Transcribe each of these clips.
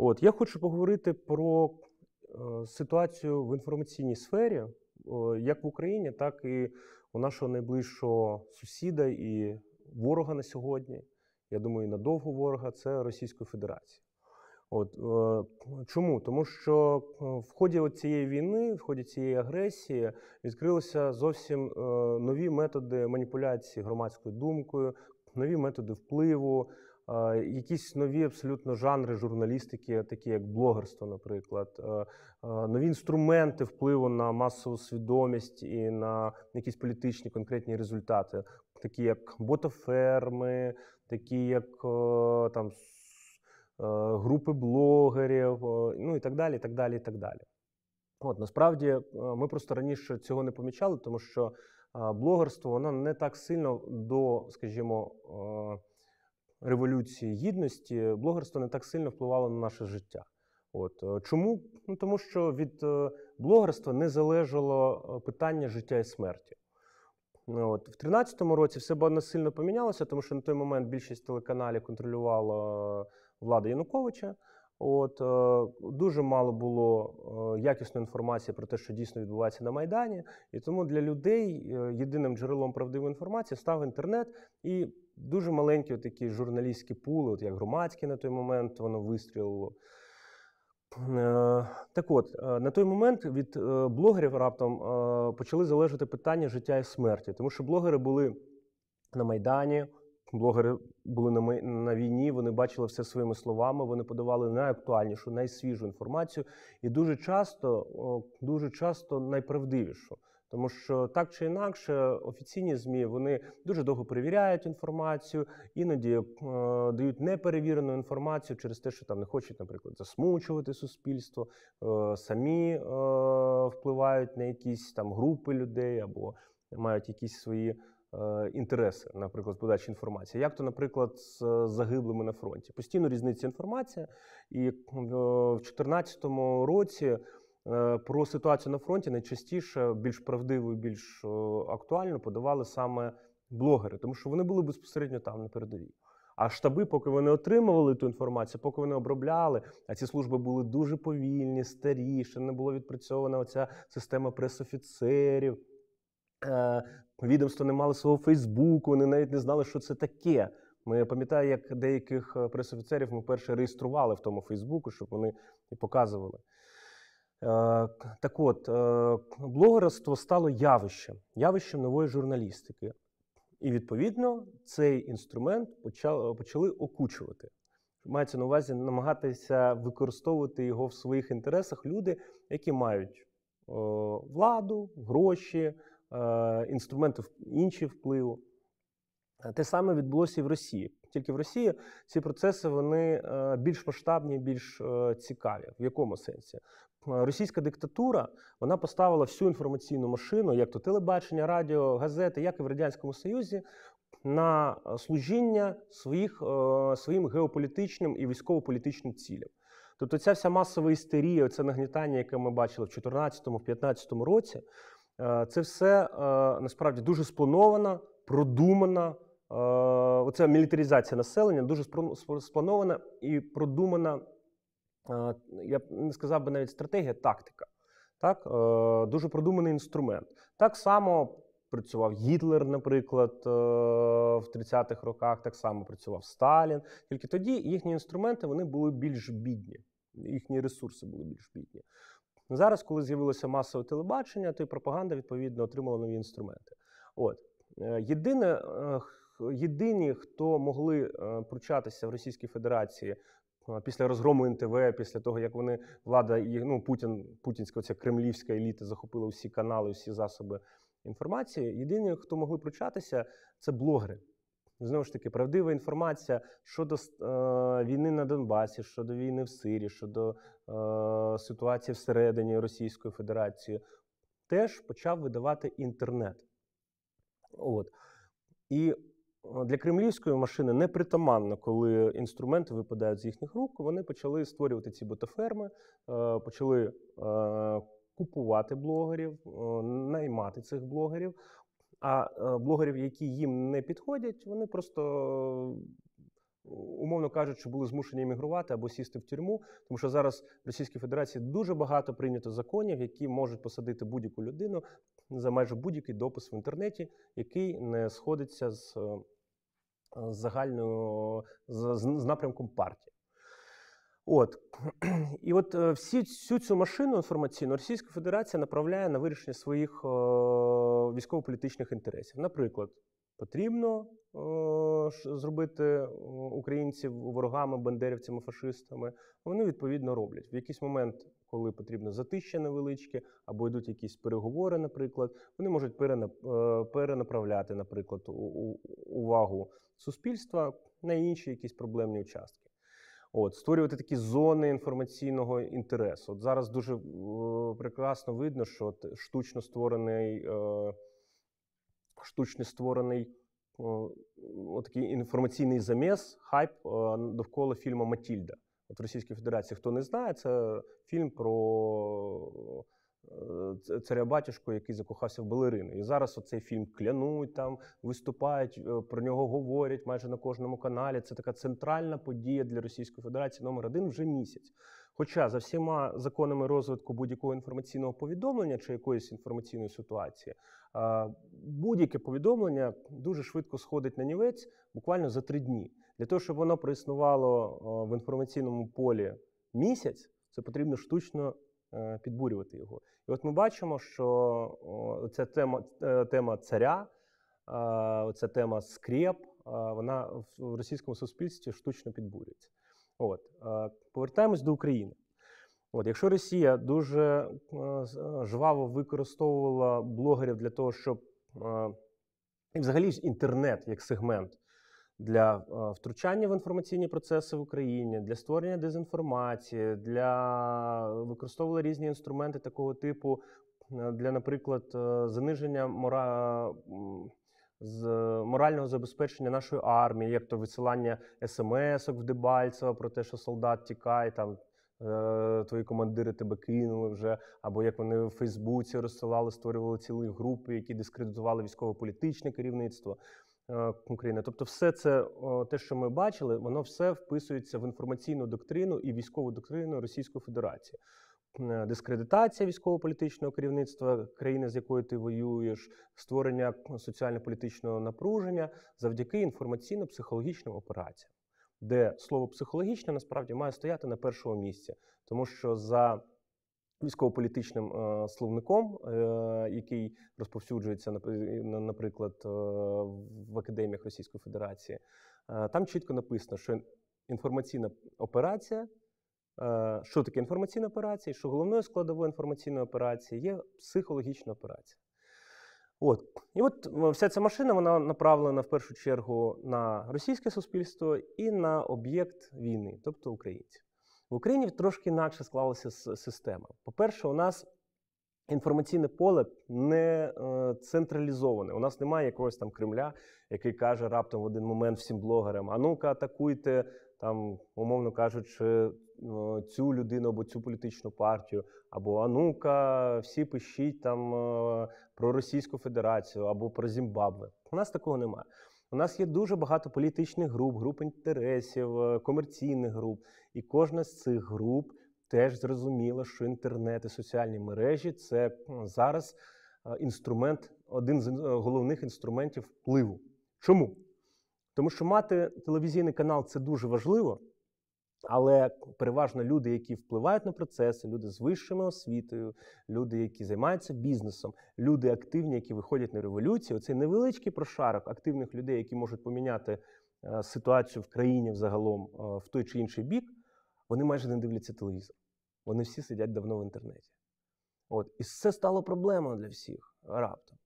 От я хочу поговорити про е, ситуацію в інформаційній сфері, як в Україні, так і у нашого найближчого сусіда і ворога на сьогодні. Я думаю, надовго ворога це Російської Федерації. От е, чому? Тому що е, в ході цієї війни, в ході цієї агресії, відкрилися зовсім нові методи маніпуляції громадською думкою, нові методи впливу, якісь нові абсолютно жанри журналістики, такі як блогерство, наприклад, нові інструменти впливу на масову свідомість і на якісь політичні конкретні результати, такі як ботоферми, такі як там. е, Групи блогерів, ну і так далі. і так далі, і так далі. От насправді е, ми просто раніше цього не помічали, тому що е, блогерство воно не так сильно до, скажімо, революції гідності, блогерство не так сильно впливало на наше життя. От е, чому? Ну тому що від е, блогерства не залежало е, питання життя і смерті. Ну, От. В 2013 році все багато сильно помінялося, тому що на той момент більшість телеканалів контролювала влада Януковича. От, е, дуже мало було е, якісної інформації про те, що дійсно відбувається на Майдані. І тому для людей е, єдиним джерелом правдивої інформації став інтернет і дуже маленькі такі журналістські пули, от як громадські на той момент воно вистрілило. Так от, на той момент від блогерів раптом почали залежати питання життя і смерті, тому що блогери були на Майдані, блогери були на, май- на війні, вони бачили все своїми словами, вони подавали найактуальнішу, найсвіжу інформацію і дуже часто, дуже часто найправдивішу. Тому що так чи інакше, офіційні ЗМІ вони дуже довго перевіряють інформацію, іноді е, дають неперевірену інформацію через те, що там не хочуть, наприклад, засмучувати суспільство, е, самі е, впливають на якісь там групи людей або мають якісь свої інтереси, наприклад, з подачі інформації. Як то, наприклад, з е, загиблими на фронті. Постійно різниця інформація. І е, в 2014 році е, про ситуацію на фронті найчастіше більш правдиво і більш е, актуально подавали саме блогери, тому що вони були безпосередньо там на передовій. А штаби, поки вони отримували ту інформацію, поки вони обробляли, а ці служби були дуже повільні, старі, ще не було відпрацьована оця система пресофіцерів. Відомства не мали свого Фейсбуку, вони навіть не знали, що це таке. Ми я пам'ятаю, як деяких е, пресофіцерів ми перше реєстрували в тому Фейсбуку, щоб вони і показували. Е, Так от, е, блогерство стало явищем, явищем нової журналістики. І відповідно цей інструмент почали, окучувати. Мається на увазі намагатися використовувати його в своїх інтересах люди, які мають владу, гроші, інструменти в- інші впливу. Е, Те саме відбулося і в Росії. Тільки в Росії ці процеси вони е, більш масштабні, більш е, цікаві. В якому сенсі? Е, Російська диктатура вона поставила всю інформаційну машину, як то телебачення, радіо, газети, як і в Радянському Союзі, на е, служіння своїх, е, своїм геополітичним і військово-політичним цілям. Тобто ця вся масова істерія, це нагнітання, яке ми бачили в 2014-2015 році, е, це все е, насправді дуже спланована, продумана. е, Оця мілітаризація населення дуже спланована і продумана, е, я не сказав би навіть стратегія, тактика. Так? Е, Дуже продуманий інструмент. Так само працював Гітлер, наприклад, е, в 30-х роках, так само працював Сталін. Тільки тоді їхні інструменти вони були більш бідні, їхні ресурси були більш бідні. Зараз, коли з'явилося масове телебачення, то і пропаганда відповідно отримала нові інструменти. От Е, єдине, е, єдині, хто могли е, пручатися в Російській Федерації. Після розгрому НТВ, після того як вони влада і ну Путін, путінська ця кремлівська еліта захопила всі канали, всі засоби інформації. Єдині, хто могли пручатися, це блогери. Знову ж таки, правдива інформація щодо е, війни на Донбасі, щодо війни в Сирії, щодо е, ситуації всередині Російської Федерації, теж почав видавати інтернет. От. І е, для кремлівської машини непритаманно, коли інструменти випадають з їхніх рук, вони почали створювати ці ботоферми, е, почали е, купувати блогерів, наймати цих блогерів. А е, блогерів, які їм не підходять, вони просто умовно кажучи, були змушені емігрувати або сісти в тюрму, тому що зараз в Російській Федерації дуже багато прийнято законів, які можуть посадити будь-яку людину за майже будь-який допис в інтернеті, який не сходиться з, е, з загальною з, з напрямком партії. От і от е, всі всю цю машину інформаційну Російська Федерація направляє на вирішення своїх е, військово-політичних інтересів. Наприклад, потрібно е, зробити українців ворогами, бандерівцями, фашистами. Вони відповідно роблять в якийсь момент, коли потрібно затища невеличке, або йдуть якісь переговори, наприклад, вони можуть перенаправляти, наприклад, увагу суспільства на інші якісь проблемні участки. От, Створювати такі зони інформаційного інтересу. От Зараз дуже е, прекрасно видно, що штучно створений е, штучно створений е, такий інформаційний заміс, хайп е, довкола фільму Матільда. От Російській Федерації, хто не знає, це фільм про царя батюшку, який закохався в балерину. І зараз оцей фільм клянуть там, виступають, е, про нього говорять майже на кожному каналі. Це така центральна подія для Російської Федерації номер один вже місяць. Хоча за всіма законами розвитку будь-якого інформаційного повідомлення чи якоїсь інформаційної ситуації, будь-яке повідомлення дуже швидко сходить на нівець буквально за три дні. Для того, щоб воно проіснувало в інформаційному полі місяць, це потрібно штучно підбурювати його. І от ми бачимо, що ця тема е, тема царя, ця тема скреп, вона в російському суспільстві штучно підбурюється. От. Повертаємось до України. От, Якщо Росія дуже е, жваво використовувала блогерів для того, щоб і взагалі інтернет як сегмент для е, втручання в інформаційні процеси в Україні, для створення дезінформації, для використовували різні інструменти такого типу, е, для, наприклад, е, заниження мора... з морального забезпечення нашої армії, як то висилання смс-ок в Дебальцево про те, що солдат тікає там. Твої командири тебе кинули вже, або як вони в Фейсбуці розсилали, створювали цілі групи, які дискредитували військово-політичне керівництво. Е, України. Тобто, все це те, що ми бачили, воно все вписується в інформаційну доктрину і військову доктрину Російської Федерації. Е, дискредитація військово-політичного керівництва країни, з якою ти воюєш, створення соціально-політичного напруження завдяки інформаційно-психологічним операціям, де слово психологічне насправді має стояти на першому місці, тому що за військово-політичним е, словником, е, який розповсюджується, наприклад, е, в академіях Російської Федерації, там чітко написано, що інформаційна операція. Що таке інформаційна операція? Що головною складовою інформаційної операції є психологічна операція. От. І от вся ця машина вона направлена в першу чергу на російське суспільство і на об'єкт війни, тобто українців. В Україні трошки інакше склалася система. По-перше, у нас інформаційне поле не е, централізоване. У нас немає якогось там Кремля, який каже раптом в один момент всім блогерам: а ну-ка, атакуйте, там, умовно кажучи, е, цю людину або цю політичну партію, або а ну-ка, всі пишіть там е, про Російську Федерацію або про Зімбабве. У нас такого немає. У нас є дуже багато політичних груп, груп інтересів, е, комерційних груп. І кожна з цих груп теж зрозуміла, що інтернет і соціальні мережі це зараз е, інструмент, один з е, головних інструментів впливу. Чому? Тому що мати телевізійний канал це дуже важливо. Але переважно люди, які впливають на процеси, люди з вищими освітою, люди, які займаються бізнесом, люди активні, які виходять на революцію. Оцей невеличкий прошарок активних людей, які можуть поміняти е, ситуацію в країні взагалом е, в той чи інший бік, вони майже не дивляться телевізор. Вони всі сидять давно в інтернеті. От. І це стало проблемою для всіх раптом.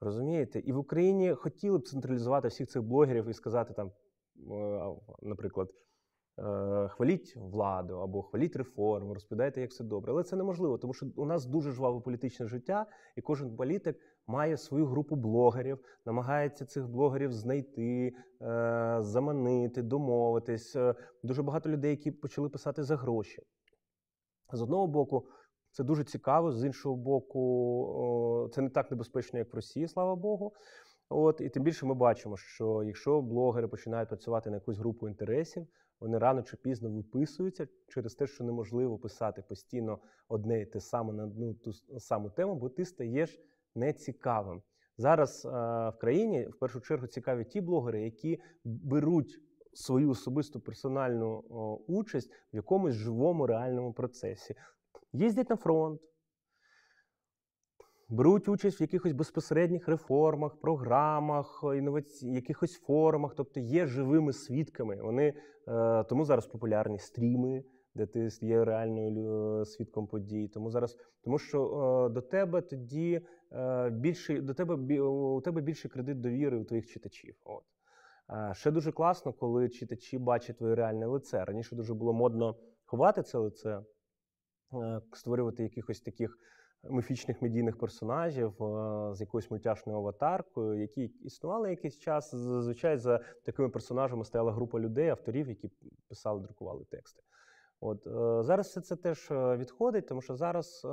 Розумієте? І в Україні хотіли б централізувати всіх цих блогерів і сказати там, е, наприклад. Е, хваліть владу або хваліть реформу, розповідайте, як все добре. Але це неможливо, тому що у нас дуже жваве політичне життя, і кожен політик має свою групу блогерів, намагається цих блогерів знайти, е, заманити, домовитись. Е, дуже багато людей, які почали писати за гроші. З одного боку, це дуже цікаво, з іншого боку, це не так небезпечно, як в Росії, слава Богу. От, і тим більше ми бачимо, що якщо блогери починають працювати на якусь групу інтересів, вони рано чи пізно виписуються через те, що неможливо писати постійно одне і те саме на одну ту саму тему, бо ти стаєш нецікавим. Зараз е, в країні в першу чергу цікаві ті блогери, які беруть свою особисту персональну участь в якомусь живому реальному процесі. Їздять на фронт, беруть участь в якихось безпосередніх реформах, програмах, інноваці... якихось форумах, тобто є живими свідками. Вони е, тому зараз популярні стріми, де ти є реальною свідком подій. Тому зараз, тому що е, до тебе тоді е, більше до тебе у тебе більший кредит довіри у твоїх читачів. От. Е, Ще дуже класно, коли читачі бачать твоє реальне лице. Раніше дуже було модно ховати це лице, е, створювати якихось таких міфічних медійних персонажів е, з якоюсь мультяшною аватаркою, які існували якийсь час. Зазвичай за такими персонажами стояла група людей, авторів, які писали, друкували тексти. От е, зараз все це теж е, відходить, тому що зараз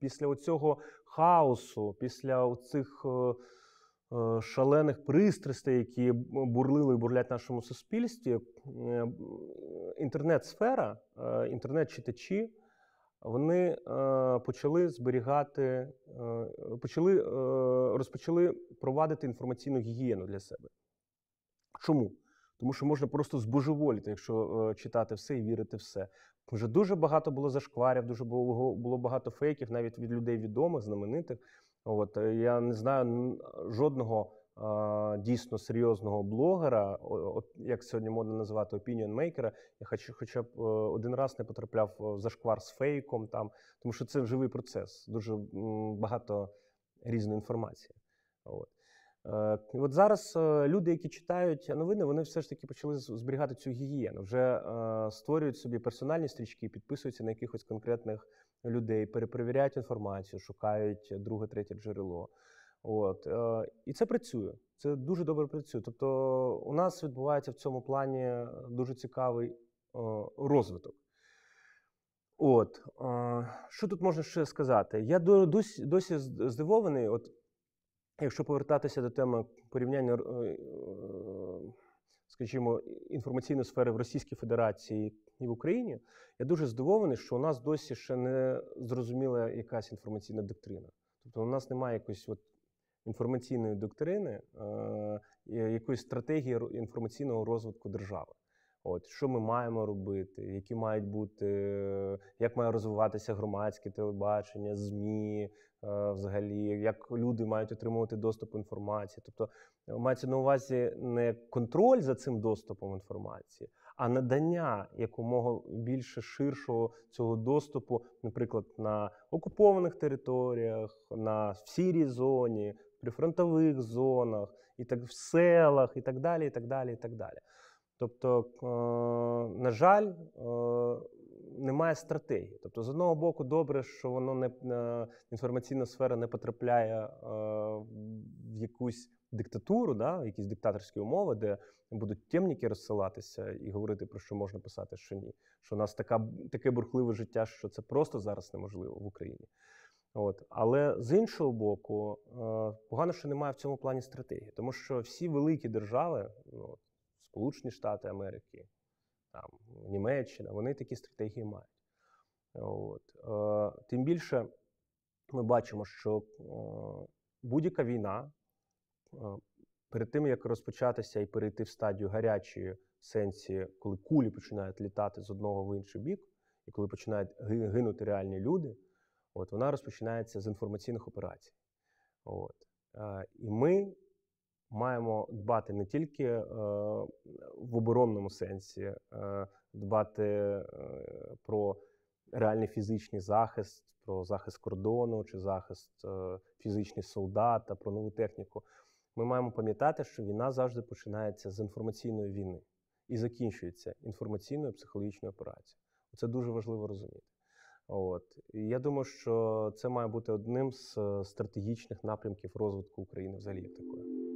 після цього хаосу, після оцих е, шалених пристрастей, які бурлили і бурлять в нашому суспільстві, інтернет-сфера, інтернет-читачі, вони е, почали зберігати, е, почали, е, розпочали провадити інформаційну гігієну для себе. Чому? Тому що можна просто збожеволіти, якщо читати все і вірити все. Вже дуже багато було зашкварів, дуже було, було багато фейків, навіть від людей відомих, знаменитих. От я не знаю жодного дійсно серйозного блогера, як сьогодні модно називати maker, я хочу, хоча б е, один раз не потрапляв в зашквар з фейком, там, тому що це живий процес, дуже багато різної інформації. От. Е, От зараз е, люди, які читають новини, вони все ж таки почали зберігати цю гігієну. Вже е, створюють собі персональні стрічки, підписуються на якихось конкретних людей, перепровіряють інформацію, шукають друге, третє джерело. От. е, І це працює. Це дуже добре працює. Тобто у нас відбувається в цьому плані дуже цікавий е, розвиток. От, е, що тут можна ще сказати? Я досі, досі здивований, от, якщо повертатися до теми порівняння, е, е, скажімо, інформаційної сфери в Російській Федерації і в Україні, я дуже здивований, що у нас досі ще не зрозуміла якась інформаційна доктрина. Тобто у нас немає якоїсь от інформаційної доктрини, е, якоїсь стратегії інформаційного розвитку держави. От що ми маємо робити, які мають бути, як має розвиватися громадське телебачення, ЗМІ, е, взагалі, як люди мають отримувати доступ до інформації. Тобто е, мається на увазі не контроль за цим доступом інформації, а надання якомога більше ширшого цього доступу, наприклад, на окупованих територіях, на в сірій зоні, прифронтових зонах, і так в селах, і так далі, і так далі, і так далі. Тобто, е, на жаль, е, немає стратегії. Тобто, з одного боку, добре, що воно не е, інформаційна сфера не потрапляє в якусь диктатуру, да, в якісь диктаторські умови, де будуть темніки розсилатися і говорити про що можна писати, що ні. Що у нас така, таке бурхливе життя, що це просто зараз неможливо в Україні. От. Але з іншого боку, е, погано, що немає в цьому плані стратегії, тому що всі великі держави, ну, Сполучені Штати Америки, там, Німеччина, вони такі стратегії мають. От. Е, тим більше ми бачимо, що е, будь-яка війна перед тим, як розпочатися і перейти в стадію гарячої сенсі, коли кулі починають літати з одного в інший бік, і коли починають гинути реальні люди, от, вона розпочинається з інформаційних операцій. От. І ми маємо дбати не тільки е, в оборонному сенсі, е, дбати е, про реальний фізичний захист, про захист кордону чи захист е, фізичний солдата, про нову техніку. Ми маємо пам'ятати, що війна завжди починається з інформаційної війни і закінчується інформаційною психологічною операцією. Це дуже важливо розуміти. От. Я думаю, що це має бути одним з е, стратегічних напрямків розвитку України взагалі як такої.